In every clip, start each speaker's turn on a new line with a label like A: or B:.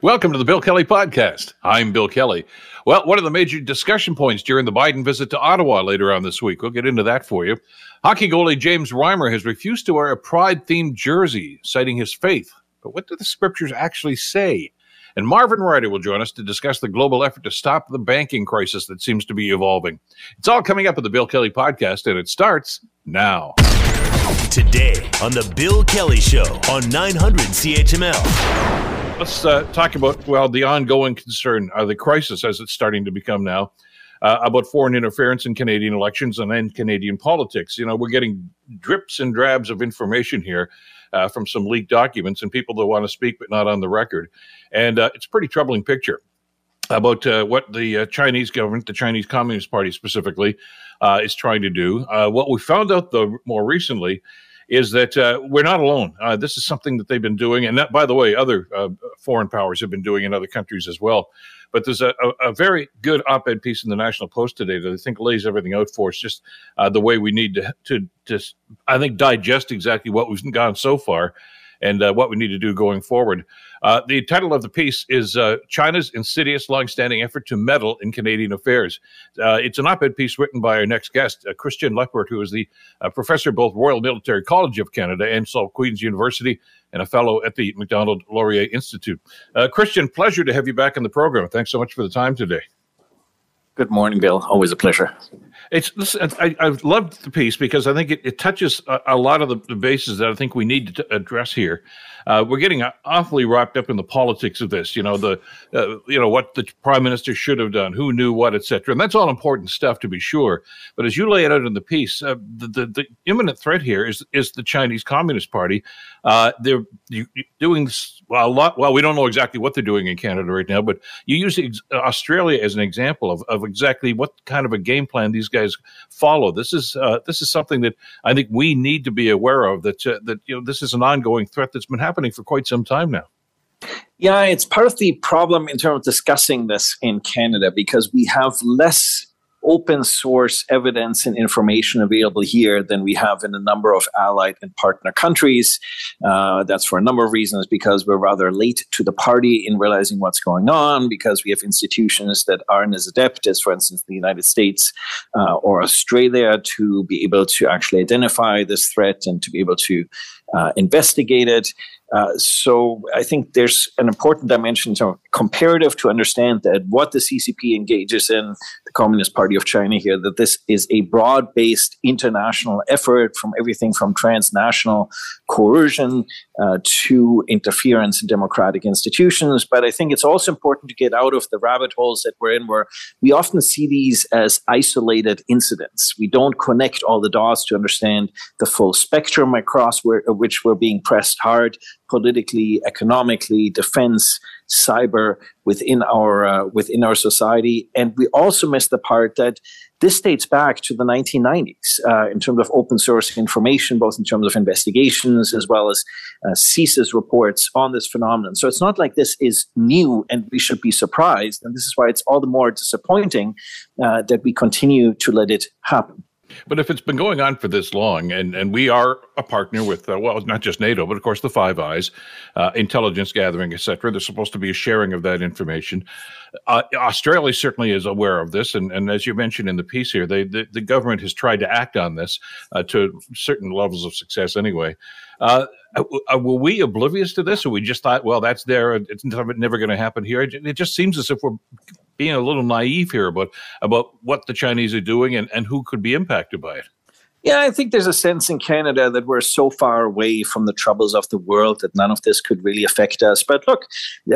A: Welcome to the Bill Kelly Podcast. I'm Bill Kelly. Well, one of the major discussion points during the Biden visit to Ottawa later on this week, we'll get into that for you. Hockey goalie James Reimer has refused to wear a pride themed jersey, citing his faith. But what do the scriptures actually say? And Marvin Ryder will join us to discuss the global effort to stop the banking crisis that seems to be evolving. It's all coming up in the Bill Kelly Podcast, and it starts now.
B: Today on the Bill Kelly Show on 900 CHML.
A: Let's uh, talk about, well, the ongoing concern, uh, the crisis as it's starting to become now, uh, about foreign interference in Canadian elections and in Canadian politics. You know, we're getting drips and drabs of information here uh, from some leaked documents and people that want to speak but not on the record. And uh, it's a pretty troubling picture about uh, what the uh, Chinese government, the Chinese Communist Party specifically, uh, is trying to do. Uh, what we found out, though, more recently is that uh, we're not alone. Uh, this is something that they've been doing, and that, by the way, other uh, foreign powers have been doing in other countries as well. But there's a, a, a, very good op-ed piece in the National Post today that I think lays everything out for us, just uh, the way we need to, to just, I think, digest exactly what we've gone so far and uh, what we need to do going forward. Uh, the title of the piece is uh, China's Insidious Longstanding Effort to Meddle in Canadian Affairs. Uh, it's an op ed piece written by our next guest, uh, Christian Leuprecht, who is the uh, professor both Royal Military College of Canada and Sault Queen's University and a fellow at the Macdonald Laurier Institute. Christian, pleasure to have you back in the program. Thanks so much for the time today.
C: Good morning, Bill. Always a pleasure.
A: It's listen, I, I loved the piece because I think it, it touches a, a, lot of the, the, bases that I think we need to address here. Uh, we're getting awfully wrapped up in the politics of this. You know the uh, you know what the prime minister should have done, who knew what, etc. And that's all important stuff to be sure. But as you lay it out in the piece, uh, the, the, the imminent threat here is is the Chinese Communist Party. Uh, they're doing a lot. Well, we don't know exactly what they're doing in Canada right now, but you use Australia as an example of, of exactly what kind of a game plan these guys follow. This is uh, this is something that I think we need to be aware of. That uh, that you know this is an ongoing threat that's been happening for quite some time now.
C: Yeah, it's part of the problem in terms of discussing this in Canada because we have less open source evidence and information available here than we have in a number of allied and partner countries. Uh, that's for a number of reasons because we're rather late to the party in realizing what's going on, because we have institutions that aren't as adept as, for instance, the United States uh, or Australia to be able to actually identify this threat and to be able to uh, investigate it. Uh, so I think there's an important dimension to comparative to understand that what the CCP engages in, Communist Party of China here, that this is a broad-based international effort from everything from transnational coercion uh, to interference in democratic institutions. But I think it's also important to get out of the rabbit holes that we're in, where we often see these as isolated incidents. We don't connect all the dots to understand the full spectrum across where, which we're being pressed hard politically, economically, defense, cyber within our uh, within our society, and we also miss the part that this dates back to the 1990s uh, in terms of open source information, both in terms of investigations as well as uh, CSIS reports on this phenomenon. So it's not like this is new and we should be surprised, and this is why it's all the more disappointing uh, that we continue to let it happen.
A: But if it's been going on for this long, and, and we are a partner with, uh, well, not just NATO, but of course the Five Eyes, uh, intelligence gathering, etc. There's supposed to be a sharing of that information. Uh, Australia certainly is aware of this, and, and as you mentioned in the piece here, they, the, the government has tried to act on this uh, to certain levels of success anyway. Uh, uh, were we oblivious to this, or we just thought, well, that's there, it's never, going to happen here? It, it just seems as if we're being a little naive here about about what the Chinese are doing and, and who could be impacted by it.
C: Yeah, I think there's a sense in Canada that we're so far away from the troubles of the world that none of this could really affect us. But look,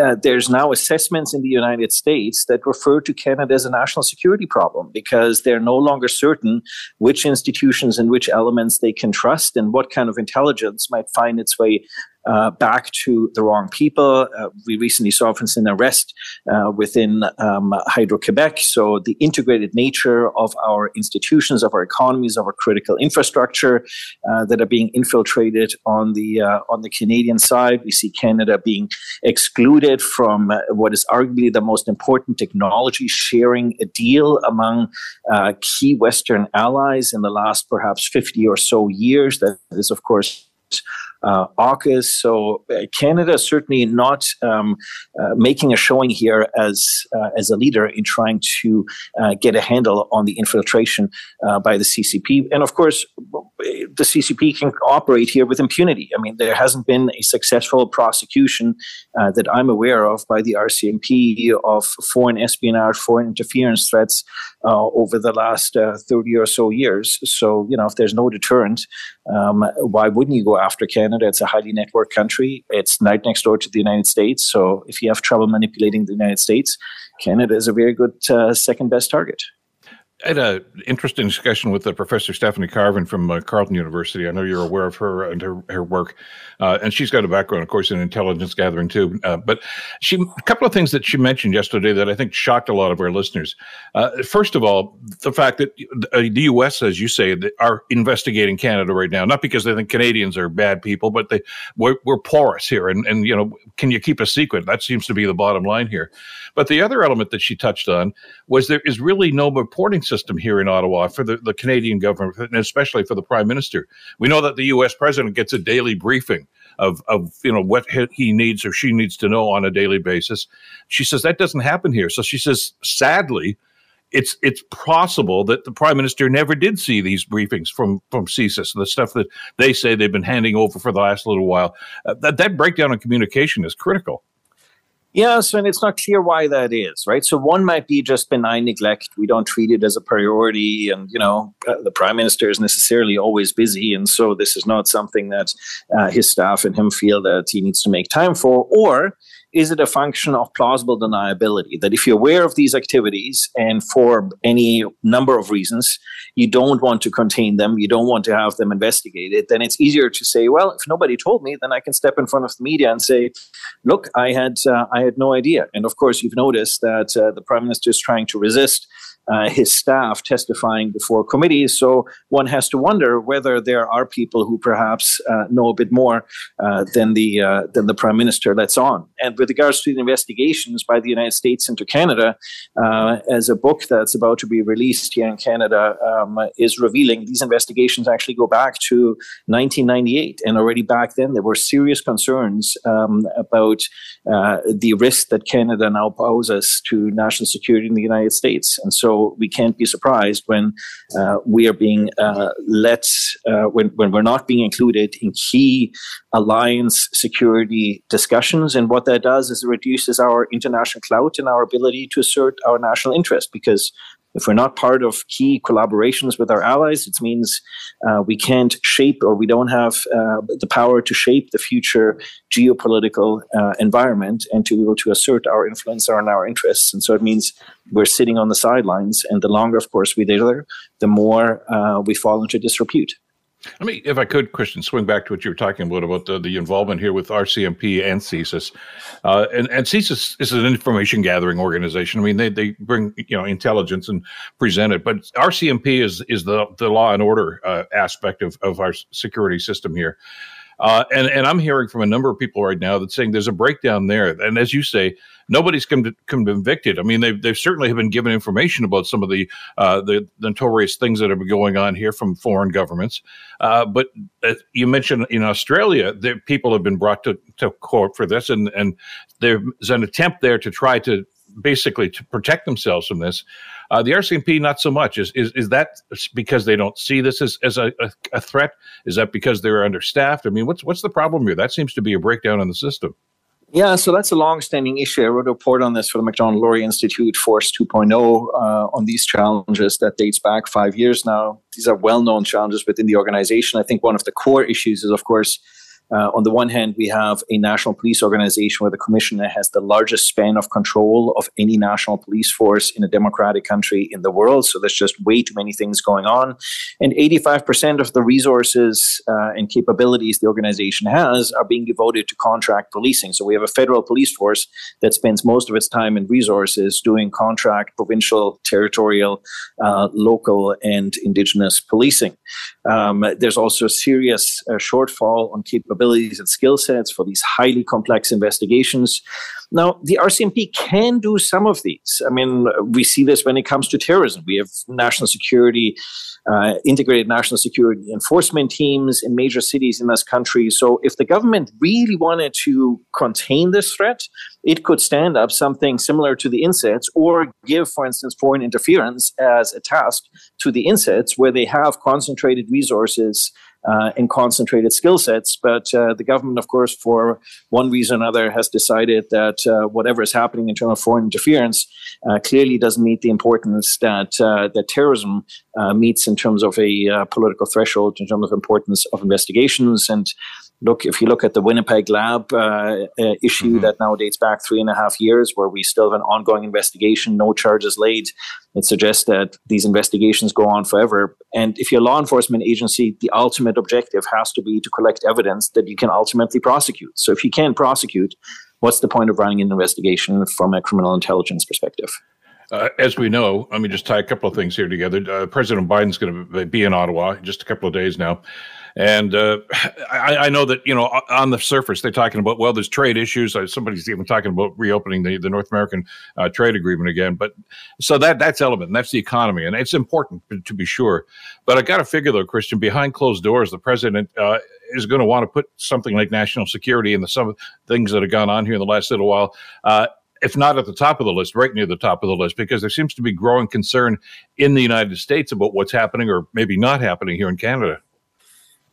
C: uh, there's now assessments in the United States that refer to Canada as a national security problem because they're no longer certain which institutions and which elements they can trust and what kind of intelligence might find its way uh, back to the wrong people. Uh, we recently saw, for instance, an arrest uh, within um, Hydro Quebec. So the integrated nature of our institutions, of our economies, of our critical infrastructure uh, that are being infiltrated on the uh, on the Canadian side. We see Canada being excluded from what is arguably the most important technology sharing deal among key Western allies in the last perhaps 50 or so years. That is, of course, uh, AUKUS. So uh, Canada certainly not um, uh, making a showing here as uh, as a leader in trying to get a handle on the infiltration by the CCP. And of course, the CCP can operate here with impunity. I mean, there hasn't been a successful prosecution that I'm aware of by the RCMP of foreign espionage, foreign interference threats over the last 30 or so years. So, you know, if there's no deterrent, um, why wouldn't you go after Canada? It's a highly networked country. It's right next door to the United States. So if you have trouble manipulating the United States, Canada is a very good uh, second best target.
A: I had an interesting discussion with the Professor Stephanie Carvin from uh, Carleton University. I know you're aware of her and her, her work, uh, and she's got a background, of course, in intelligence gathering too. Uh, but she, a couple of things that she mentioned yesterday that I think shocked a lot of our listeners. Uh, first of all, the fact that uh, the U.S., as you say, are investigating Canada right now, not because they think Canadians are bad people, but they we're, we're porous here, and and you know, can you keep a secret? That seems to be the bottom line here. But the other element that she touched on was there is really no reporting system here in Ottawa for the, the Canadian government, and especially for the prime minister. We know that the U.S. president gets a daily briefing of, of you know what he needs or she needs to know on a daily basis. She says that doesn't happen here. So she says, sadly, it's it's possible that the prime minister never did see these briefings from from CSIS, the stuff that they say they've been handing over for the last little while. Uh, that that breakdown in communication is critical.
C: Yes, and it's not clear why that is, right? So one might be just benign neglect. We don't treat it as a priority, and you know, uh, the prime minister is necessarily always busy, and so this is not something that uh, his staff and him feel that he needs to make time for. Or is it a function of plausible deniability? That if you're aware of these activities and for any number of reasons you don't want to contain them you don't want to have them investigated then it's easier to say well if nobody told me then i can step in front of the media and say look i had uh, i had no idea and of course you've noticed that uh, the prime minister is trying to resist uh, his staff testifying before committees. So one has to wonder whether there are people who perhaps uh, know a bit more uh, than the uh, than the prime minister lets on. And with regards to the investigations by the United States into Canada, uh, as a book that's about to be released here in Canada um, is revealing, these investigations actually go back to 1998, and already back then there were serious concerns um, about uh, the risk that Canada now poses to national security in the United States, and so so we can't be surprised when uh, we are being uh, let, uh, when, when we're not being included in key alliance security discussions. And what that does is it reduces our international clout and our ability to assert our national interest because if we're not part of key collaborations with our allies, it means uh, we can't shape or we don't have uh, the power to shape the future geopolitical uh, environment and to be able to assert our influence on our interests. And so it means we're sitting on the sidelines. And the longer, of course, we there, the more uh, we fall into disrepute.
A: I mean, if I could, Christian, swing back to what you were talking about about the, the involvement here with RCMP and CSIS, uh, and and CSIS is an information gathering organization. I mean, they, they bring you know intelligence and present it, but RCMP is is the the law and order uh, aspect of of our security system here. Uh, and and I'm hearing from a number of people right now that saying there's a breakdown there. And as you say, nobody's come convicted. I mean, they've they've certainly have been given information about some of the uh, the, notorious things that have been going on here from foreign governments. Uh, but uh, you mentioned in Australia, that people have been brought to, to court for this, and and there's an attempt there to try to basically to protect themselves from this. Uh, the RCMP, not so much. Is, is is that because they don't see this as, as a, a, threat? Is that because they're understaffed? I mean, what's what's the problem here? That seems to be a breakdown in the system.
C: Yeah, so that's a long-standing issue. I wrote a report on this for the Macdonald-Laurier Institute, Force 2.0, uh, on these challenges that dates back five years now. These are well-known challenges within the organization. I think one of the core issues is, of course, uh, on the one hand, we have a national police organization where the commissioner has the largest span of control of any national police force in a democratic country in the world. So there's just way too many things going on. And 85% of the resources uh, and capabilities the organization has are being devoted to contract policing. So we have a federal police force that spends most of its time and resources doing contract, provincial, territorial, uh, local, and indigenous policing. Um, there's also a serious uh, shortfall on capability capabilities and skill sets for these highly complex investigations. Now, the RCMP can do some of these. I mean, we see this when it comes to terrorism. We have national security uh, integrated national security enforcement teams in major cities in this country. So, if the government really wanted to contain this threat, it could stand up something similar to the INSETs or give, for instance, foreign interference as a task to the INSETs, where they have concentrated resources uh, and concentrated skill sets. But uh, the government, of course, for one reason or another, has decided that uh, whatever is happening in terms of foreign interference uh, clearly doesn't meet the importance that uh, that terrorism uh, meets in terms of a political threshold, in terms of importance of investigations. And look, if you look at the Winnipeg lab uh, uh, issue mm-hmm. that now dates back three and a half years, where we still have an ongoing investigation, no charges laid, it suggests that these investigations go on forever. And if you're a law enforcement agency, the ultimate objective has to be to collect evidence that you can ultimately prosecute. So if you can't prosecute, what's the point of running an investigation from a criminal intelligence perspective?
A: Uh, as we know, let me just tie a couple of things here together. Uh, President Biden's going to be in Ottawa in just a couple of days now. And uh, I, I, know that you know on the surface they're talking about well, there's trade issues. Uh, somebody's even talking about reopening the, the North American uh, trade agreement again. But so that that's element, that's the economy, and it's important to be sure. But I got to figure though, Christian, behind closed doors, the president uh, is going to want to put something like national security and the some things that have gone on here in the last little while uh, if not at the top of the list, right near the top of the list, because there seems to be growing concern in the United States about what's happening or maybe not happening here in Canada.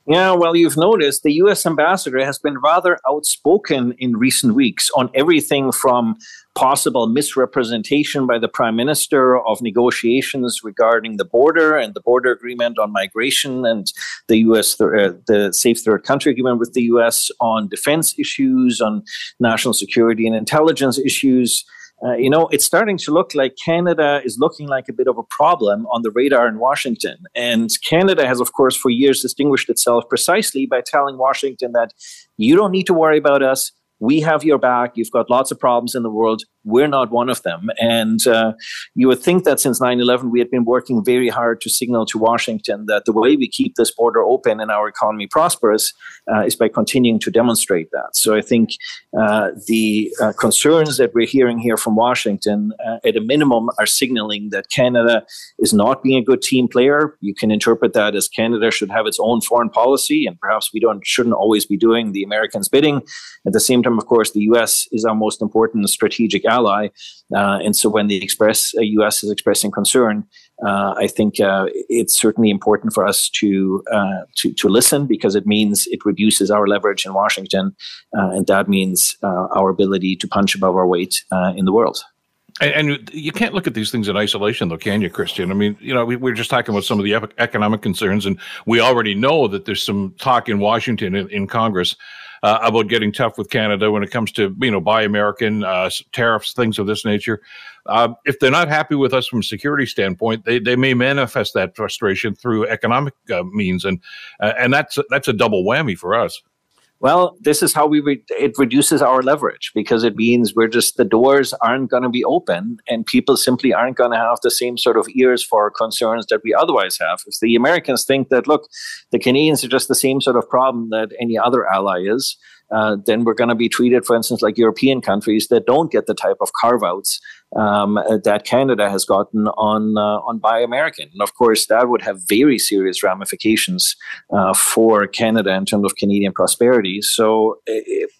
C: Yeah, well, you've noticed the US ambassador has been rather outspoken in recent weeks on everything from possible misrepresentation by the prime minister of negotiations regarding the border and the border agreement on migration and the US th- uh, the safe third country agreement with the US on defense issues on national security and intelligence issues uh, you know, it's starting to look like Canada is looking like a bit of a problem on the radar in Washington. And Canada has, of course, for years distinguished itself precisely by telling Washington that you don't need to worry about us we have your back. You've got lots of problems in the world. We're not one of them. And uh, you would think that since 9 11, we had been working very hard to signal to Washington that the way we keep this border open and our economy prosperous uh, is by continuing to demonstrate that. So I think uh, the uh, concerns that we're hearing here from Washington, uh, at a minimum, are signaling that Canada is not being a good team player. You can interpret that as Canada should have its own foreign policy, and perhaps we don't shouldn't always be doing the Americans' bidding. At the same time, of course, the U.S. is our most important strategic ally, uh, and so when the express uh, U.S. is expressing concern, uh, I think uh, it's certainly important for us to, uh, to to listen because it means it reduces our leverage in Washington, and that means our ability to punch above our weight in the world.
A: And, you can't look at these things in isolation, though, can you, Christian? I mean, you know, we, we are just talking about some of the economic concerns, and we already know that there's some talk in Washington in, in Congress uh, about getting tough with Canada when it comes to you know buy American uh, tariffs, things of this nature. Uh, if they're not happy with us from a security standpoint, they, they may manifest that frustration through economic uh, means, and uh, and that's that's a double whammy for us.
C: Well, this is how we re- it reduces our leverage because it means we're just the doors aren't going to be open and people simply aren't going to have the same sort of ears for concerns that we otherwise have. If the Americans think that look, the Canadians are just the same sort of problem that any other ally is, uh, then we're going to be treated, for instance, like European countries that don't get the type of carve outs um, that Canada has gotten on uh, on Buy American. And of course, that would have very serious ramifications uh, for Canada in terms of Canadian prosperity. So, if,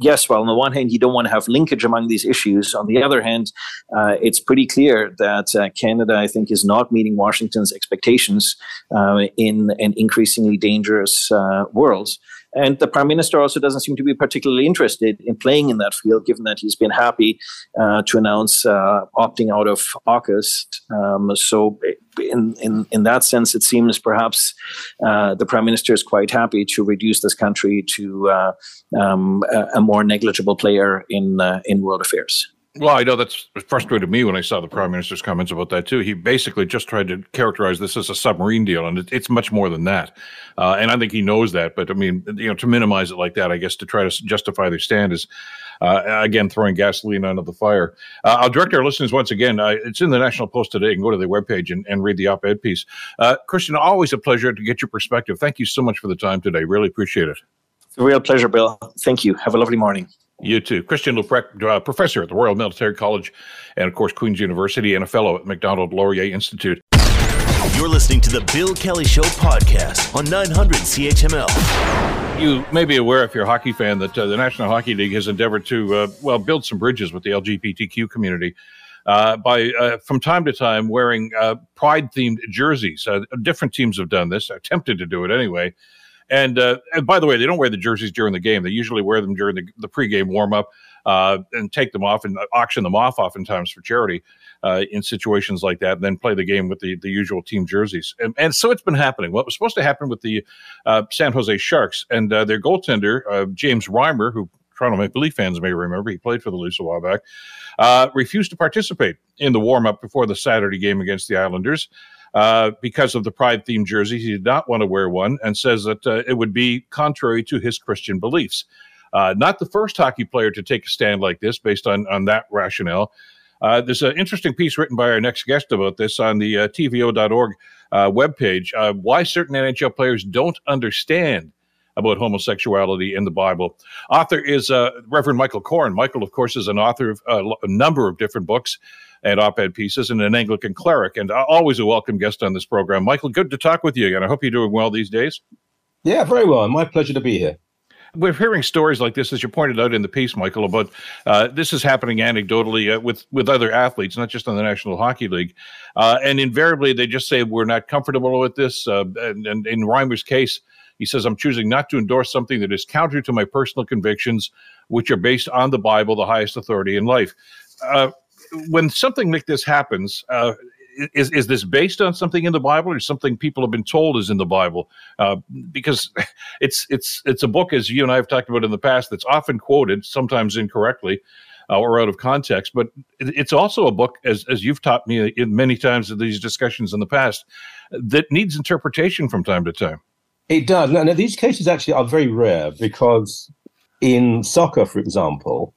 C: yes, well, on the one hand, you don't want to have linkage among these issues. On the other hand, uh, it's pretty clear that uh, Canada, I think, is not meeting Washington's expectations uh, in an increasingly dangerous uh, world. And the prime minister also doesn't seem to be particularly interested in playing in that field, given that he's been happy uh, to announce uh, opting out of AUKUS. Um, so, in, in, in that sense, it seems perhaps uh, the prime minister is quite happy to reduce this country to uh, um, a, a, more negligible player in uh, in world affairs.
A: Well, I know that's frustrated me when I saw the prime minister's comments about that too. He basically just tried to characterize this as a submarine deal, and it, it's much more than that. Uh, and I think he knows that. But I mean, you know, to minimize it like that, I guess to try to justify their stand is uh, again throwing gasoline onto the fire. Uh, I'll direct our listeners once again. It's in the National Post today. You can go to their webpage and, and read the op-ed piece. Uh, Christian, always a pleasure to get your perspective. Thank you so much for the time today. Really appreciate it.
C: It's a real pleasure, Bill. Thank you. Have a lovely morning.
A: You too. Christian Leuprecht, uh, professor at the Royal Military College and, of course, Queen's University, and a fellow at Macdonald Laurier Institute.
B: You're listening to the Bill Kelly Show podcast on 900 CHML.
A: You may be aware, if you're a hockey fan, that uh, the National Hockey League has endeavored to, uh, well, build some bridges with the LGBTQ community. Uh, by uh, from time to time wearing uh, pride themed jerseys. Uh, different teams have done this, attempted to do it anyway. And, uh, and by the way, they don't wear the jerseys during the game. They usually wear them during the, the pregame warm up uh, and take them off and auction them off oftentimes for charity uh, in situations like that, and then play the game with the, the usual team jerseys. And, and so it's been happening. What was supposed to happen with the uh, San Jose Sharks and uh, their goaltender, uh, James Reimer, who Toronto Maple Leaf fans may remember, he played for the Leafs a while back, uh, refused to participate in the warm up before the Saturday game against the Islanders. Uh, because of the pride themed jersey. He did not want to wear one and says that uh, it would be contrary to his Christian beliefs. Uh, not the first hockey player to take a stand like this based on, on that rationale. Uh, there's an interesting piece written by our next guest about this on the uh, TVO.org uh, webpage why certain NHL players don't understand about homosexuality in the Bible. Author is Reverend Michael Coren. Michael, of course, is an author of a number of different books and op-ed pieces and an Anglican cleric, and always a welcome guest on this program. Michael, good to talk with you again. I hope you're doing well these days.
D: Yeah, very well. My pleasure to be here.
A: We're hearing stories like this, as you pointed out in the piece, Michael, about uh, this is happening anecdotally uh, with with other athletes, not just on the National Hockey League, uh, and invariably they just say we're not comfortable with this. Uh, and, and in Reimer's case, he says, I'm choosing not to endorse something that is counter to my personal convictions, which are based on the Bible, the highest authority in life. When something like this happens, uh, is is this based on something in the Bible or something people have been told is in the Bible? Uh, because it's it's it's a book, as you and I have talked about in the past, that's often quoted, sometimes incorrectly. Uh, or out of context, but it's also a book, as as you've taught me many times in these discussions in the past, that needs interpretation from time to time.
D: It does. Now, these cases actually are very rare because in soccer, for example,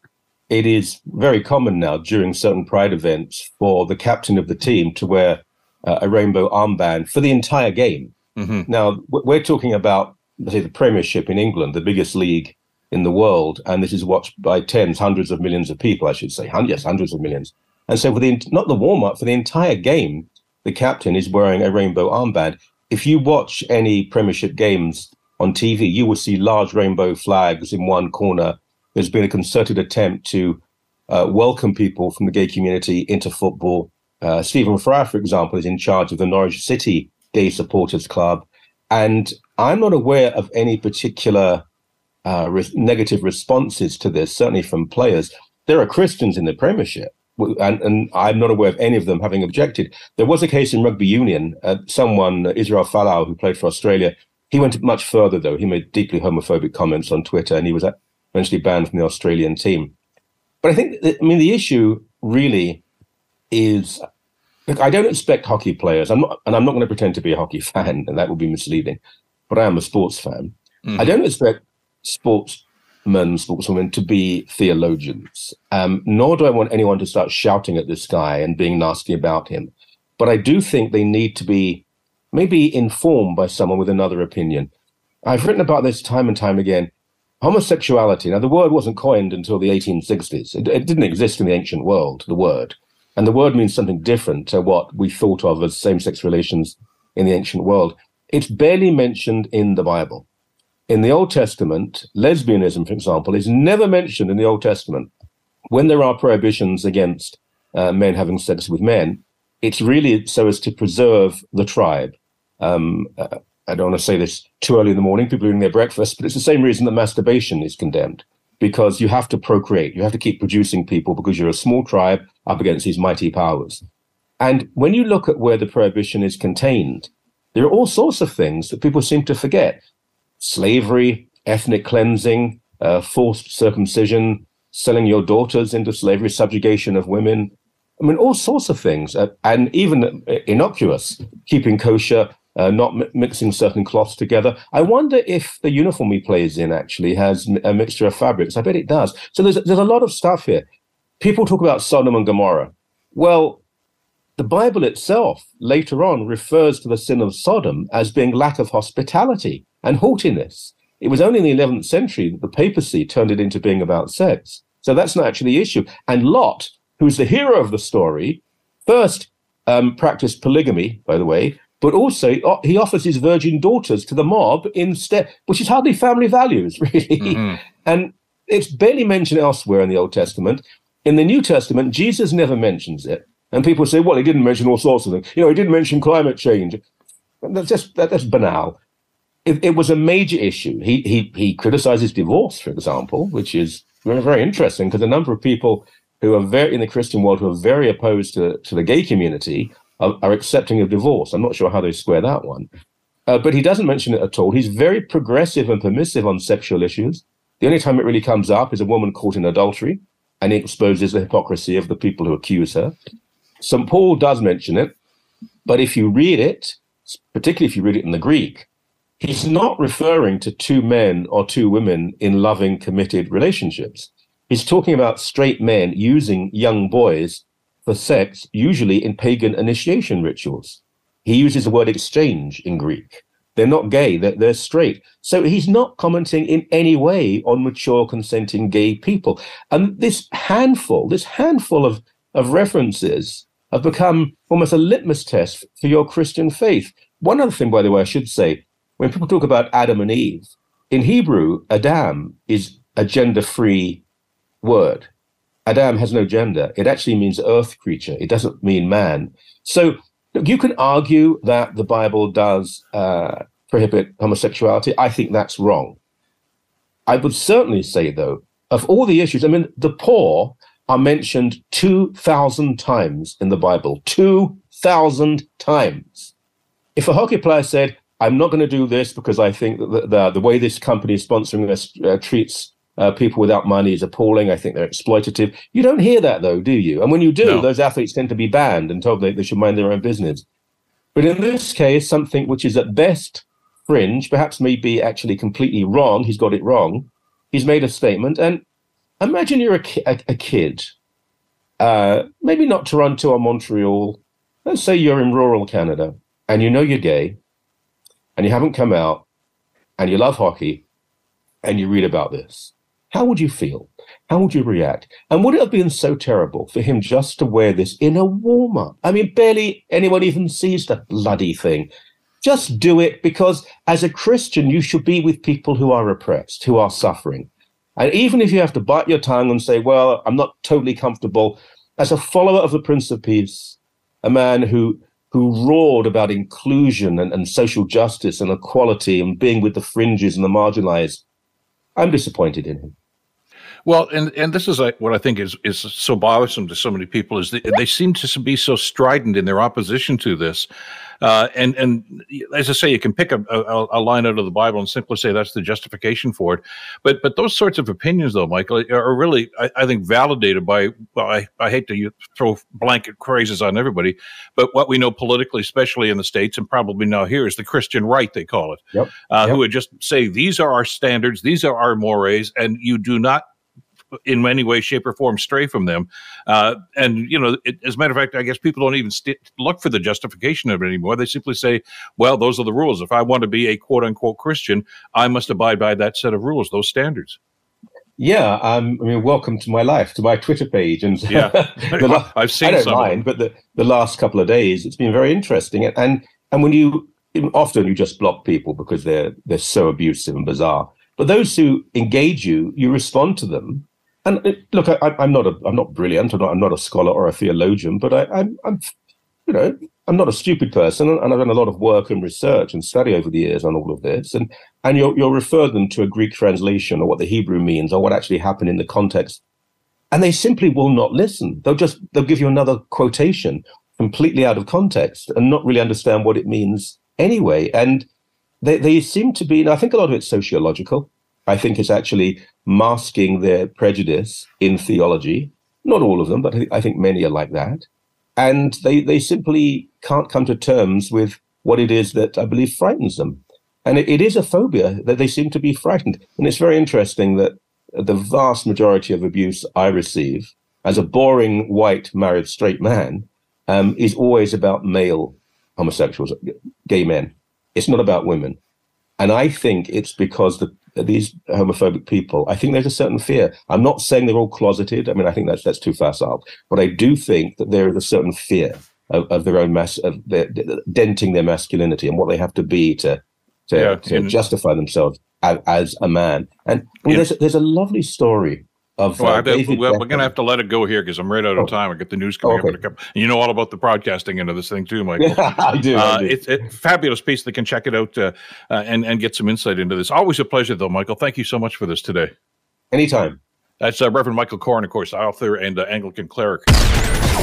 D: it is very common now during certain pride events for the captain of the team to wear uh, a rainbow armband for the entire game. Mm-hmm. Now, we're talking about, let's say, the Premiership in England, the biggest league in the world, and this is watched by tens, hundreds of millions of people, I should say. Yes, hundreds of millions. And so, for the not the warm up, for the entire game, the captain is wearing a rainbow armband. If you watch any Premiership games on TV, you will see large rainbow flags in one corner there's been a concerted attempt to uh, welcome people from the gay community into football. Uh, Stephen Fry, for example, is in charge of the Norwich City Gay Supporters Club. And I'm not aware of any particular uh, re- negative responses to this, certainly from players. There are Christians in the Premiership, and, and, I'm not aware of any of them having objected. There was a case in rugby union. Uh, someone, Israel Folau, who played for Australia, he went much further, though. He made deeply homophobic comments on Twitter, and he was eventually banned from the Australian team. But I think, that, I mean, the issue really is look, I don't expect hockey players, I'm not, and I'm not going to pretend to be a hockey fan, and that would be misleading, but I am a sports fan. Mm-hmm. I don't expect sportsmen, sportswomen to be theologians, um, nor do I want anyone to start shouting at this guy and being nasty about him. But I do think they need to be maybe informed by someone with another opinion. I've written about this time and time again homosexuality. Now, the word wasn't coined until the 1860s. It, it, didn't exist in the ancient world, the word. And the word means something different to what we thought of as same sex relations in the ancient world. It's barely mentioned in the Bible. In the Old Testament, lesbianism, for example, is never mentioned in the Old Testament. When there are prohibitions against uh, men having sex with men, it's really so as to preserve the tribe. Um, uh, I don't want to say this too early in the morning, people eating their breakfast, but it's the same reason that masturbation is condemned because you have to procreate. You have to keep producing people because you're a small tribe up against these mighty powers. And when you look at where the prohibition is contained, there are all sorts of things that people seem to forget slavery, ethnic cleansing, uh, forced circumcision, selling your daughters into slavery, subjugation of women. I mean, all sorts of things, uh, and even innocuous, keeping kosher, uh, not mi- mixing certain cloths together. I wonder if the uniform he plays in actually has a mixture of fabrics. I bet it does. So there's there's a lot of stuff here. People talk about Sodom and Gomorrah. Well, the Bible itself later on refers to the sin of Sodom as being lack of hospitality and haughtiness. It was only in the 11th century that the papacy turned it into being about sex. So that's not actually the issue. And Lot, who's the hero of the story, first um, practiced polygamy, by the way, but also he offers his virgin daughters to the mob instead, which is hardly family values, really. Mm-hmm. And it's barely mentioned elsewhere in the Old Testament. In the New Testament, Jesus never mentions it. And people say, well, he didn't mention all sorts of things. You know, he didn't mention climate change. That's just that, that's banal. It, it, was a major issue. He he he criticizes divorce, for example, which is very, very interesting because a number of people who are very in the Christian world who are very opposed to, to the gay community are, are accepting of divorce. I'm not sure how they square that one. Uh, but he doesn't mention it at all. He's very progressive and permissive on sexual issues. The only time it really comes up is a woman caught in adultery, and it exposes the hypocrisy of the people who accuse her. St. Paul does mention it, but if you read it, particularly if you read it in the Greek, he's not referring to two men or two women in loving, committed relationships. He's talking about straight men using young boys for sex, usually in pagan initiation rituals. He uses the word exchange in Greek. They're not gay, they're, they're straight. So he's not commenting in any way on mature, consenting gay people. And this handful, this handful of, of references have become almost a litmus test for your Christian faith. One other thing, by the way, I should say when people talk about Adam and Eve, in Hebrew, Adam is a gender free word. Adam has no gender. It actually means earth creature. It doesn't mean man. So you can argue that the Bible does uh, prohibit homosexuality. I think that's wrong. I would certainly say, though, of all the issues, I mean, the poor are mentioned 2,000 times in the Bible. 2,000 times. If a hockey player said, I'm not going to do this because I think that the, the, the way this company is sponsoring us uh, treats uh, people without money is appalling. I think they're exploitative. You don't hear that though, do you? And when you do, no. those athletes tend to be banned and told they, they should mind their own business. But in this case, something which is at best fringe, perhaps maybe actually completely wrong, he's got it wrong. He's made a statement. And imagine you're a, ki- a, a kid, uh, maybe not Toronto or Montreal. Let's say you're in rural Canada and you know you're gay and you haven't come out and you love hockey and you read about this. How would you feel? How would you react? And would it have been so terrible for him just to wear this in a warm up? I mean, barely anyone even sees the bloody thing. Just do it because as a Christian, you should be with people who are oppressed, who are suffering. And even if you have to bite your tongue and say, well, I'm not totally comfortable, as a follower of the Prince of Peace, a man who who roared about inclusion and, and social justice and equality and being with the fringes and the marginalized, I'm disappointed in him.
A: Well, and and this is what I think is is so bothersome to so many people is they, they seem to be so strident in their opposition to this, uh, and and as I say, you can pick a, a, a, line out of the Bible and simply say that's the justification for it. But but those sorts of opinions, though, Michael, are really I, I think validated by. Well, I, I hate to throw blanket crazes on everybody, but what we know politically, especially in the states and probably now here, is the Christian right they call it,
D: yep.
A: Uh,
D: yep.
A: who would just say these are our standards, these are our mores, and you do not in any way, shape, or form stray from them. Uh, and, you know, it, as a matter of fact, I guess people don't even st- look for the justification of it anymore. They simply say, well, those are the rules. If I want to be a quote unquote Christian, I must abide by that set of rules, those standards.
D: Yeah, um, I mean, welcome to my life, to my Twitter page, and
A: yeah, the, I've seen. I
D: don't mind, but the, the last couple of days, it's been very interesting. and And and when you often you just block people because they're they're so abusive and bizarre. But those who engage you, you respond to them, and it, look, I, am not a, I'm not brilliant. I'm not, I'm not a scholar or a theologian, but I, I'm, I'm, you know, I'm not a stupid person, and I've done a lot of work and research and study over the years on all of this. And and you'll you'll refer them to a Greek translation or what the Hebrew means or what actually happened in the context, and they simply will not listen. They'll just they'll give you another quotation completely out of context and not really understand what it means anyway. And they they seem to be. I think a lot of it's sociological. I think it's actually masking their prejudice in theology. Not all of them, but I think many are like that. And they, they simply can't come to terms with what it is that I believe frightens them. And it, it is a phobia that they seem to be frightened. And it's very interesting that the vast majority of abuse I receive as a boring white married straight man um, is always about male homosexuals, gay men. It's not about women. And I think it's because the these homophobic people, I think there's a certain fear. I'm not saying they're all closeted. I mean, I think that's that's too facile. But I do think that there is a certain fear of, of their own mass of their, denting their masculinity and what they have to be to to, yeah, to justify themselves as, as, a man. And mean, there's there's a lovely story of
A: well, uh, well, we're going to have to let it go here because I'm right out of oh. time. I get the news coming okay. up. You know all about the broadcasting end of this thing too, Michael.
D: I do. Uh, I do.
A: It's a fabulous piece. They can check it out uh, uh, and and get some insight into this. Always a pleasure, though, Michael. Thank you so much for this today.
D: Anytime.
A: That's uh, Reverend Michael Coren, of course, author and uh, Anglican cleric.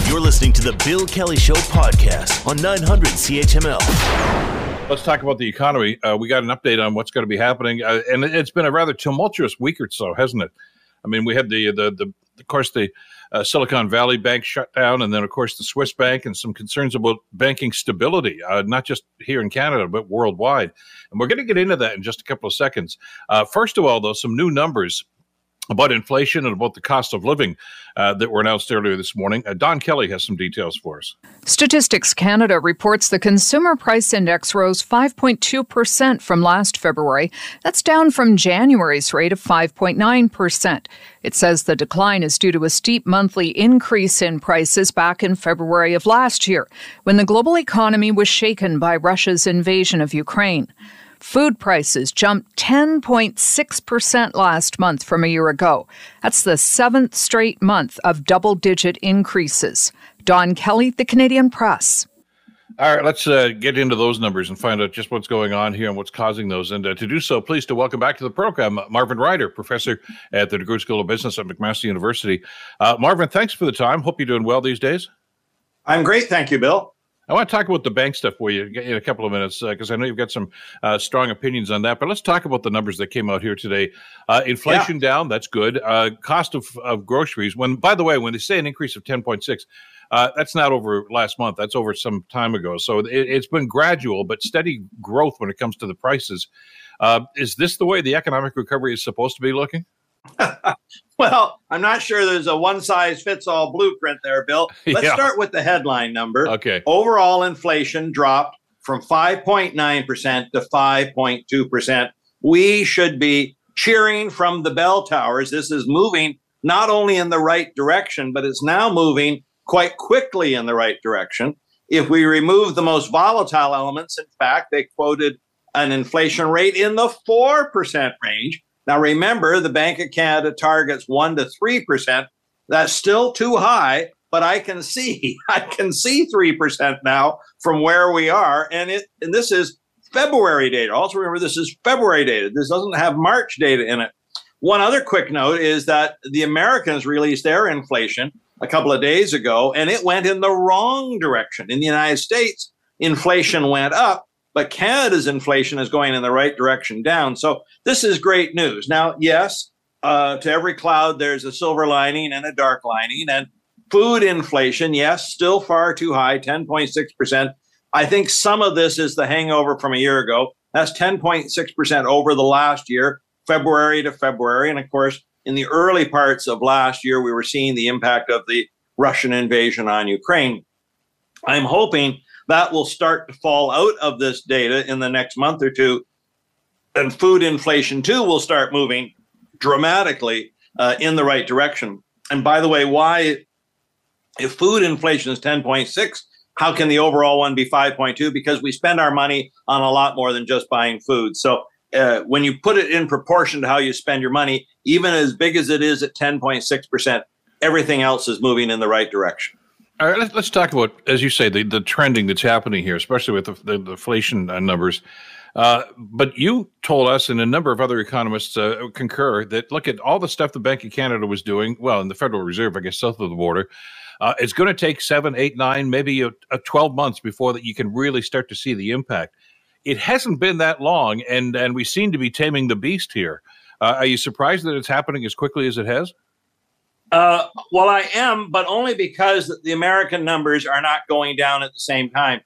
B: You're listening to the Bill Kelly Show podcast on 900 CHML.
A: Let's talk about the economy. we got an update on what's going to be happening, and it's been a rather tumultuous week or so, hasn't it? I mean, we had the the, the of course the uh, Silicon Valley Bank shut down, and then of course the Swiss Bank, and some concerns about banking stability, uh, not just here in Canada but worldwide. And we're going to get into that in just a couple of seconds. Uh, first of all, though, some new numbers about inflation and about the cost of living uh, that were announced earlier this morning. Uh, Don Kelly has some details for us.
E: Statistics Canada reports the Consumer Price Index rose 5.2% from last February. That's down from January's rate of 5.9%. It says the decline is due to a steep monthly increase in prices back in February of last year, when the global economy was shaken by Russia's invasion of Ukraine. Food prices jumped 10.6% last month from a year ago. That's the seventh straight month of double digit increases. Don Kelly, the Canadian Press.
A: All right, let's uh, get into those numbers and find out just what's going on here and what's causing those. And uh, to do so, pleased to welcome back to the program Marvin Ryder, professor at the DeGroote School of Business at McMaster University. Uh, Marvin, thanks for the time. Hope you're doing well these days.
F: I'm great, thank you, Bill.
A: I want to talk about the bank stuff for you in a couple of minutes because uh, I know you've got some uh, strong opinions on that. But let's talk about the numbers that came out here today. Uh, inflation yeah. down, that's good. Uh, cost of, of groceries. When, by the way, when they say an increase of ten point six, uh, that's not over last month. That's over some time ago. So it, has been gradual but steady growth when it comes to the prices. Uh, is this the way the economic recovery is supposed to be looking?
F: well, I'm not sure there's a one size fits all blueprint there, Bill. Let's yeah. start with the headline number.
A: Okay.
F: Overall inflation dropped from 5.9% to 5.2%. We should be cheering from the bell towers. This is moving not only in the right direction, but it's now moving quite quickly in the right direction. If we remove the most volatile elements, in fact, they quoted an inflation rate in the 4% range. Now, remember, the Bank of Canada targets 1 to 3%. That's still too high, but I can see, I can see 3% now from where we are. And it, and this is February data. Also, remember, this is February data. This doesn't have March data in it. One other quick note is that the Americans released their inflation a couple of days ago, and it went in the wrong direction. In the United States, inflation went up, but Canada's inflation is going in the right direction down. So this is great news. Now, yes, uh, to every cloud, there's a silver lining and a dark lining. And food inflation, yes, still far too high, 10.6%. I think some of this is the hangover from a year ago. That's 10.6% over the last year, February to February. And of course, in the early parts of last year, we were seeing the impact of the Russian invasion on Ukraine. I'm hoping that will start to fall out of this data in the next month or two. And food inflation, too, will start moving dramatically uh, in the right direction. And by the way, why, if food inflation is 10.6, how can the overall one be 5.2? Because we spend our money on a lot more than just buying food. So uh, when you put it in proportion to how you spend your money, even as big as it is at 10.6%, everything else is moving in the right direction.
A: All right, let's, let's talk about, as you say, the, the trending that's happening here, especially with the, the, the inflation uh, numbers. Uh, but you told us, and a number of other economists uh, concur, that look at all the stuff the Bank of Canada was doing, well, in the Federal Reserve, I guess, south of the border. Uh, it's going to take seven, eight, nine, maybe a, a 12 months before that you can really start to see the impact. It hasn't been that long, and, and we seem to be taming the beast here. Uh, are you surprised that it's happening as quickly as it has?
F: Uh, well, I am, but only because the American numbers are not going down at the same time.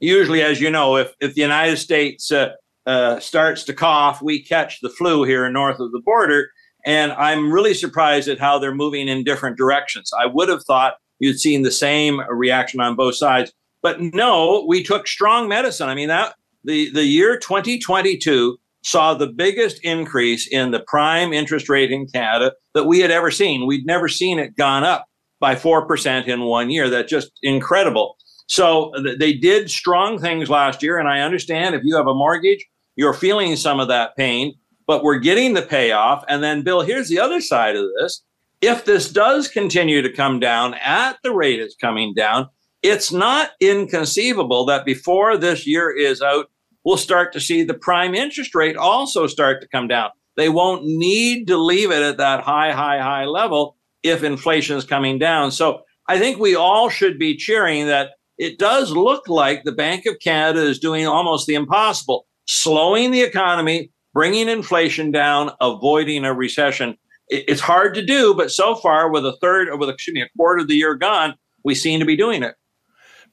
F: Usually, as you know, if, if the United States uh, uh, starts to cough, we catch the flu here north of the border. And I'm really surprised at how they're moving in different directions. I would have thought you'd seen the same reaction on both sides. But no, we took strong medicine. I mean, that the, the year 2022 saw the biggest increase in the prime interest rate in Canada that we had ever seen. We'd never seen it gone up by 4% in one year. That's just incredible. So they did strong things last year. And I understand if you have a mortgage, you're feeling some of that pain, but we're getting the payoff. And then, Bill, here's the other side of this. If this does continue to come down at the rate it's coming down, it's not inconceivable that before this year is out, we'll start to see the prime interest rate also start to come down. They won't need to leave it at that high, high, high level if inflation is coming down. So I think we all should be cheering that it does look like the Bank of Canada is doing almost the impossible, slowing the economy, bringing inflation down, avoiding a recession. It's hard to do, but so far, with a third, or with excuse me, a quarter of the year gone, we seem to be doing it.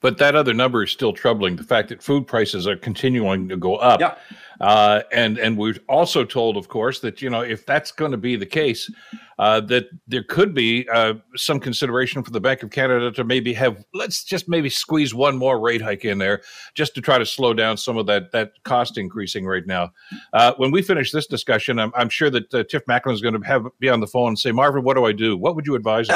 A: But that other number is still troubling. The fact that food prices are continuing to go up,
F: yeah.
A: uh, and and we're also told, of course, that you know if that's going to be the case, uh, that there could be uh, some consideration for the Bank of Canada to maybe have let's just maybe squeeze one more rate hike in there just to try to slow down some of that that cost increasing right now. Uh, when we finish this discussion, I'm, I'm sure that uh, Tiff Macklem is going to have be on the phone and say, Marvin, what do I do? What would you advise?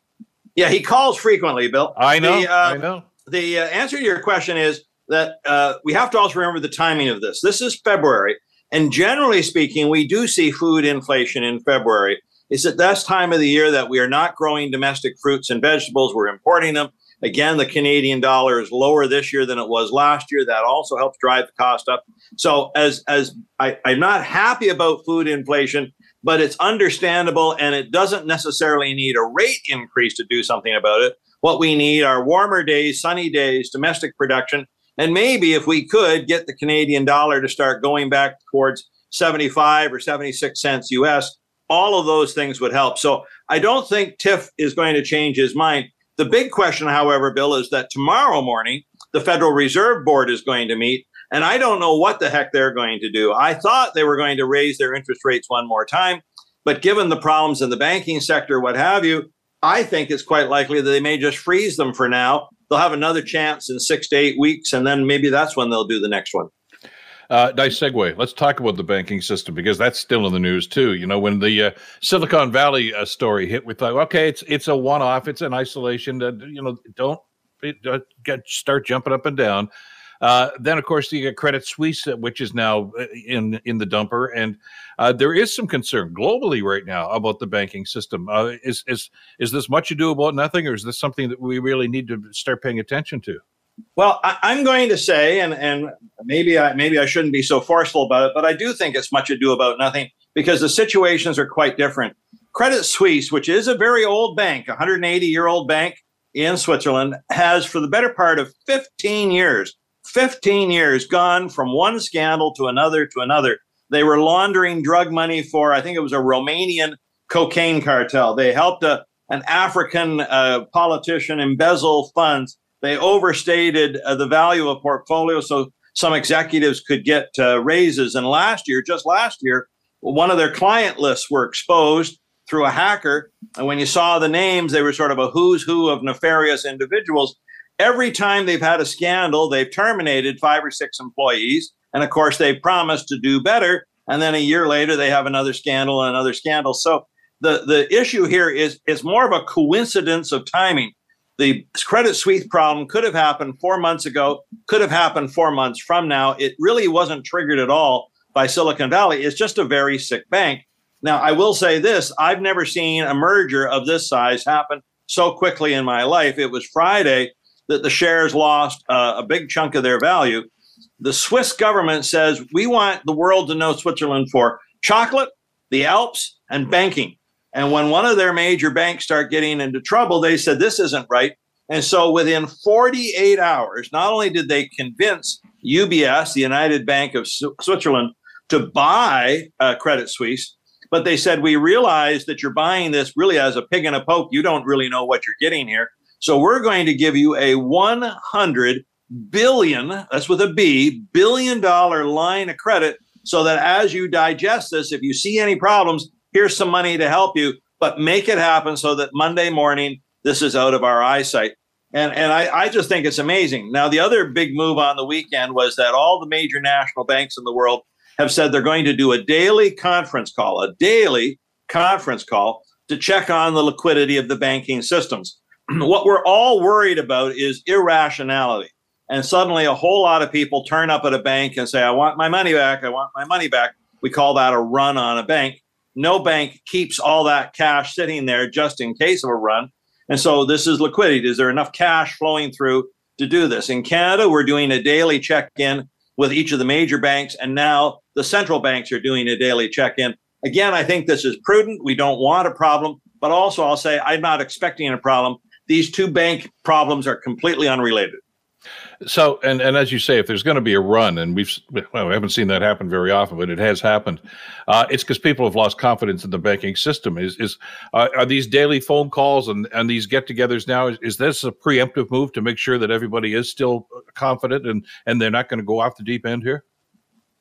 F: yeah, he calls frequently, Bill.
A: I know. The, I know
F: the uh, answer to your question is that uh, we have to also remember the timing of this. This is February, and generally speaking, we do see food inflation in February. It's at this time of the year that we are not growing domestic fruits and vegetables; we're importing them. Again, the Canadian dollar is lower this year than it was last year. That also helps drive the cost up. So, as as I, I'm not happy about food inflation, but it's understandable, and it doesn't necessarily need a rate increase to do something about it. What we need are warmer days, sunny days, domestic production, and maybe if we could get the Canadian dollar to start going back towards 75 or 76 cents US, all of those things would help. So I don't think Tiff is going to change his mind. The big question, however, Bill, is that tomorrow morning, the Federal Reserve Board is going to meet, and I don't know what the heck they're going to do. I thought they were going to raise their interest rates one more time, but given the problems in the banking sector, what have you, I think it's quite likely that they may just freeze them for now. They'll have another chance in six to eight weeks, and then maybe that's when they'll do the next one.
A: Uh, nice segue. Let's talk about the banking system because that's still in the news too. You know, when the uh, Silicon Valley uh, story hit, we thought, okay, it's it's a one-off, it's an isolation. You know, don't get start jumping up and down. Uh, then, of course, you get Credit Suisse, uh, which is now uh, in in the dumper, and uh, there is some concern globally right now about the banking system. Uh, is is is this much ado about nothing, or is this something that we really need to start paying attention to?
F: Well, I, am going to say, and and maybe I maybe I shouldn't be so forceful about it, but I do think it's much ado about nothing because the situations are quite different. Credit Suisse, which is a very old bank, 180 year old bank in Switzerland, has for the better part of 15 years 15 years gone from one scandal to another to another. They were laundering drug money for, I think it was a Romanian cocaine cartel. They helped a, an African uh, politician embezzle funds. They overstated uh, the value of portfolio so some executives could get uh, raises. And last year, just last year, one of their client lists were exposed through a hacker. And when you saw the names, they were sort of a who's who of nefarious individuals. Every time they've had a scandal, they've terminated five or six employees. And of course, they promised to do better. And then a year later, they have another scandal and another scandal. So the, the issue here is it's more of a coincidence of timing. The Credit Suisse problem could have happened four months ago, could have happened four months from now. It really wasn't triggered at all by Silicon Valley. It's just a very sick bank. Now, I will say this I've never seen a merger of this size happen so quickly in my life. It was Friday that the shares lost uh, a big chunk of their value. The Swiss government says we want the world to know Switzerland for chocolate, the Alps, and banking. And when one of their major banks start getting into trouble, they said this isn't right. And so within 48 hours, not only did they convince UBS, the United Bank of Switzerland, to buy uh, Credit Suisse, but they said, We realize that you're buying this really as a pig in a poke. You don't really know what you're getting here. So we're going to give you a 100 billion, that's with a B, billion dollar line of credit so that as you digest this, if you see any problems, here's some money to help you, but make it happen so that Monday morning, this is out of our eyesight. And, and I, I just think it's amazing. Now, the other big move on the weekend was that all the major national banks in the world have said they're going to do a daily conference call, a daily conference call to check on the liquidity of the banking systems. what we're all worried about is irrationality. And suddenly a whole lot of people turn up at a bank and say, I want my money back. I want my money back. We call that a run on a bank. No bank keeps all that cash sitting there just in case of a run. And so this is liquidity. Is there enough cash flowing through to do this? In Canada, we're doing a daily check in with each of the major banks. And now the central banks are doing a daily check in. Again, I think this is prudent. We don't want a problem, but also I'll say I'm not expecting a problem. These two bank problems are completely unrelated.
A: So, and and as you say, if there's going to be a run, and we've well, we haven't seen that happen very often, but it has happened. Uh, it's because people have lost confidence in the banking system. Is is uh, are these daily phone calls and and these get-togethers now? Is, is this a preemptive move to make sure that everybody is still confident and and they're not going to go off the deep end here?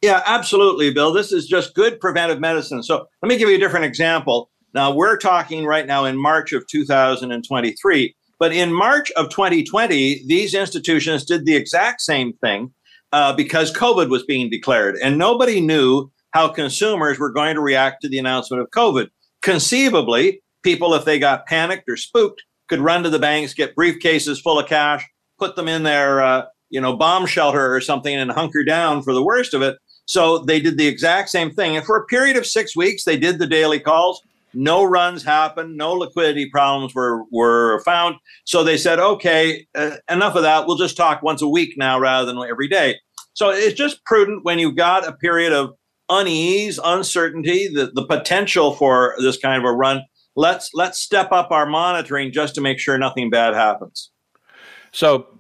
F: Yeah, absolutely, Bill. This is just good preventive medicine. So let me give you a different example. Now we're talking right now in March of 2023 but in March of 2020, these institutions did the exact same thing uh, because COVID was being declared, and nobody knew how consumers were going to react to the announcement of COVID. Conceivably, people, if they got panicked or spooked, could run to the banks, get briefcases full of cash, put them in their uh, you know bomb shelter or something, and hunker down for the worst of it. So they did the exact same thing, and for a period of six weeks, they did the daily calls no runs happened, no liquidity problems were were found. So they said, okay, uh, enough of that. We'll just talk once a week now rather than every day. So it's just prudent when you've got a period of unease, uncertainty, the, the potential for this kind of a run. Let's let's step up our monitoring just to make sure nothing bad happens.
A: So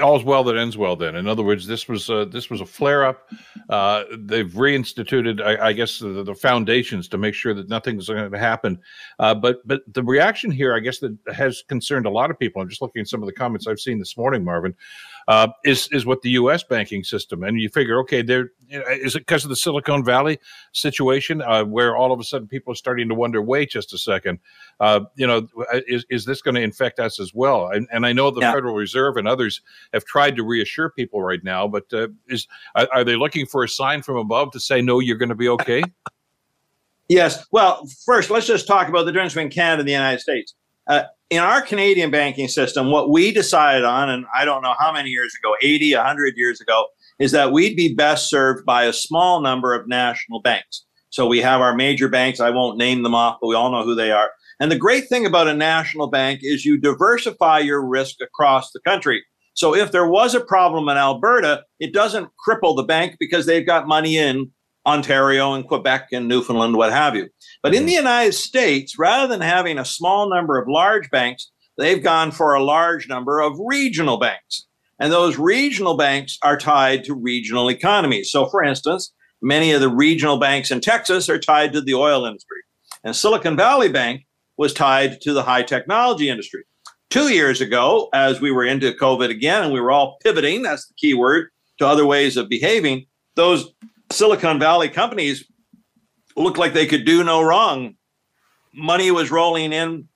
A: all's well that ends well. Then, in other words, this was a, this was a flare up. Uh, they've reinstituted, I, I guess, the, the, foundations to make sure that nothing's going to happen. Uh, but but the reaction here, I guess, that has concerned a lot of people. I'm just looking at some of the comments I've seen this morning, Marvin uh, is is what the U.S. banking system. And you figure, okay, there is it because of the Silicon Valley situation uh, where all of a sudden people are starting to wonder, wait just a second, uh, you know, is is this going to infect us as well? And, and I know the yeah. Federal Reserve and others have tried to reassure people right now, but uh, is are, are they looking for a sign from above to say no, you're going to be okay?
F: Yes. Well, first, let's just talk about the difference between Canada and the United States. Uh, in our Canadian banking system, what we decided on, and I don't know how many years ago, 80, 100 years ago, is that we'd be best served by a small number of national banks. So we have our major banks. I won't name them off, but we all know who they are. And the great thing about a national bank is you diversify your risk across the country. So if there was a problem in Alberta, it doesn't cripple the bank because they've got money in Ontario and Quebec and Newfoundland, what have you. But in the mm-hmm. United States, rather than having a small number of large banks, they've gone for a large number of regional banks. And those regional banks are tied to regional economies. So, for instance, many of the regional banks in Texas are tied to the oil industry. And Silicon Valley Bank was tied to the high technology industry. Two years ago, as we were into COVID again and we were all pivoting, that's the key word, to other ways of behaving, those Silicon Valley companies looked like they could do no wrong. Money was rolling in,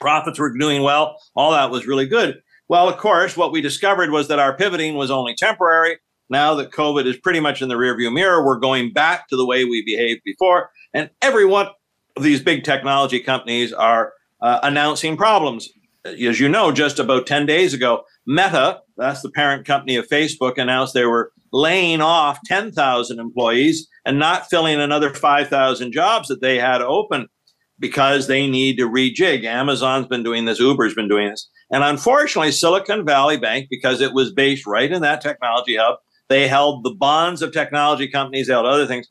F: profits were doing well, all that was really good. Well, of course, what we discovered was that our pivoting was only temporary. Now that COVID is pretty much in the rearview mirror, we're going back to the way we behaved before. And every one of these big technology companies are uh, announcing problems. As you know, just about 10 days ago, Meta, that's the parent company of Facebook, announced they were laying off 10,000 employees and not filling another 5,000 jobs that they had open because they need to rejig. Amazon's been doing this, Uber's been doing this. And unfortunately, Silicon Valley Bank, because it was based right in that technology hub, they held the bonds of technology companies, they held other things.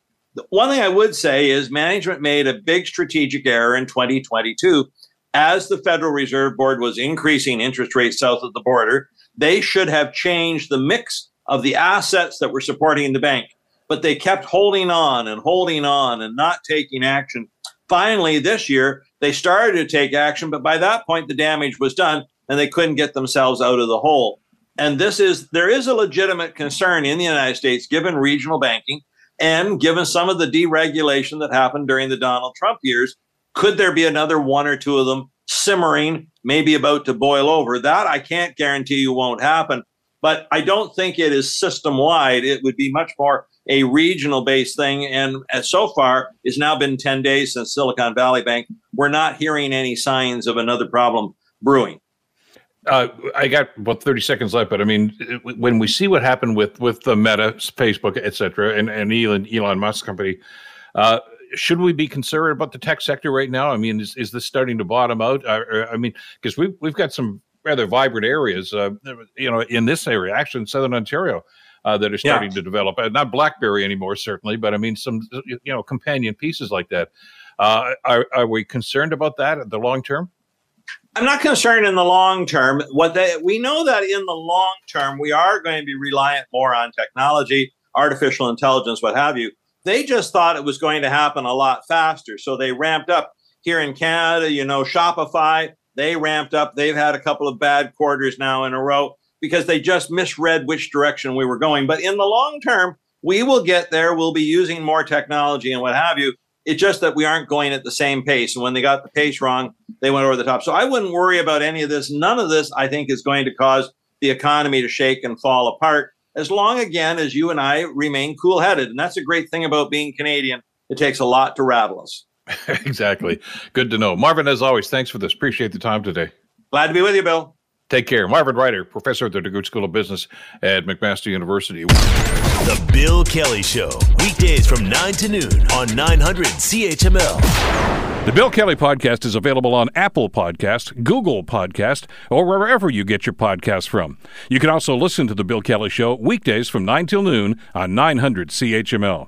F: One thing I would say is management made a big strategic error in 2022. As the Federal Reserve Board was increasing interest rates south of the border, they should have changed the mix of the assets that were supporting the bank. But they kept holding on and holding on and not taking action. Finally, this year, they started to take action, but by that point, the damage was done and they couldn't get themselves out of the hole. And this is, there is a legitimate concern in the United States, given regional banking and given some of the deregulation that happened during the Donald Trump years. Could there be another one or two of them simmering, maybe about to boil over? That I can't guarantee you won't happen but I don't think it is system wide. It would be much more a regional based thing. And so far, it's now been 10 days since Silicon Valley Bank. We're not hearing any signs of another problem brewing.
A: Uh, I got about 30 seconds left, but I mean, when we see what happened with with the Meta, Facebook, et cetera, and, and Elon, Elon Musk company, uh, should we be concerned about the tech sector right now? I mean, is, is this starting to bottom out? Uh, I mean, because we've, we've got some rather vibrant areas, uh, you know, in this area, actually in Southern Ontario, uh, that are starting yeah. to develop. Uh, not BlackBerry anymore, certainly, but I mean, some, you know, companion pieces like that. Uh, are, are we concerned about that in the long term?
F: I'm not concerned in the long term. What they, we know that in the long term, we are going to be reliant more on technology, artificial intelligence, what have you. They just thought it was going to happen a lot faster. So they ramped up here in Canada, you know, Shopify, they ramped up. They've had a couple of bad quarters now in a row because they just misread which direction we were going. But in the long term, we will get there. We'll be using more technology and what have you. It's just that we aren't going at the same pace. And when they got the pace wrong, they went over the top. So I wouldn't worry about any of this. None of this, I think, is going to cause the economy to shake and fall apart as long again as you and I remain cool headed. And that's a great thing about being Canadian. It takes a lot to rattle us.
A: exactly. Good to know. Marvin, as always, thanks for this. Appreciate the time today.
F: Glad to be with you, Bill.
A: Take care. Marvin Ryder, professor at the DeGroote School of Business at McMaster University.
B: The Bill Kelly Show, weekdays from 9 to noon on 900 CHML.
A: The Bill Kelly Podcast is available on Apple Podcast, Google Podcast, or wherever you get your podcasts from. You can also listen to The Bill Kelly Show weekdays from 9 till noon on 900 CHML.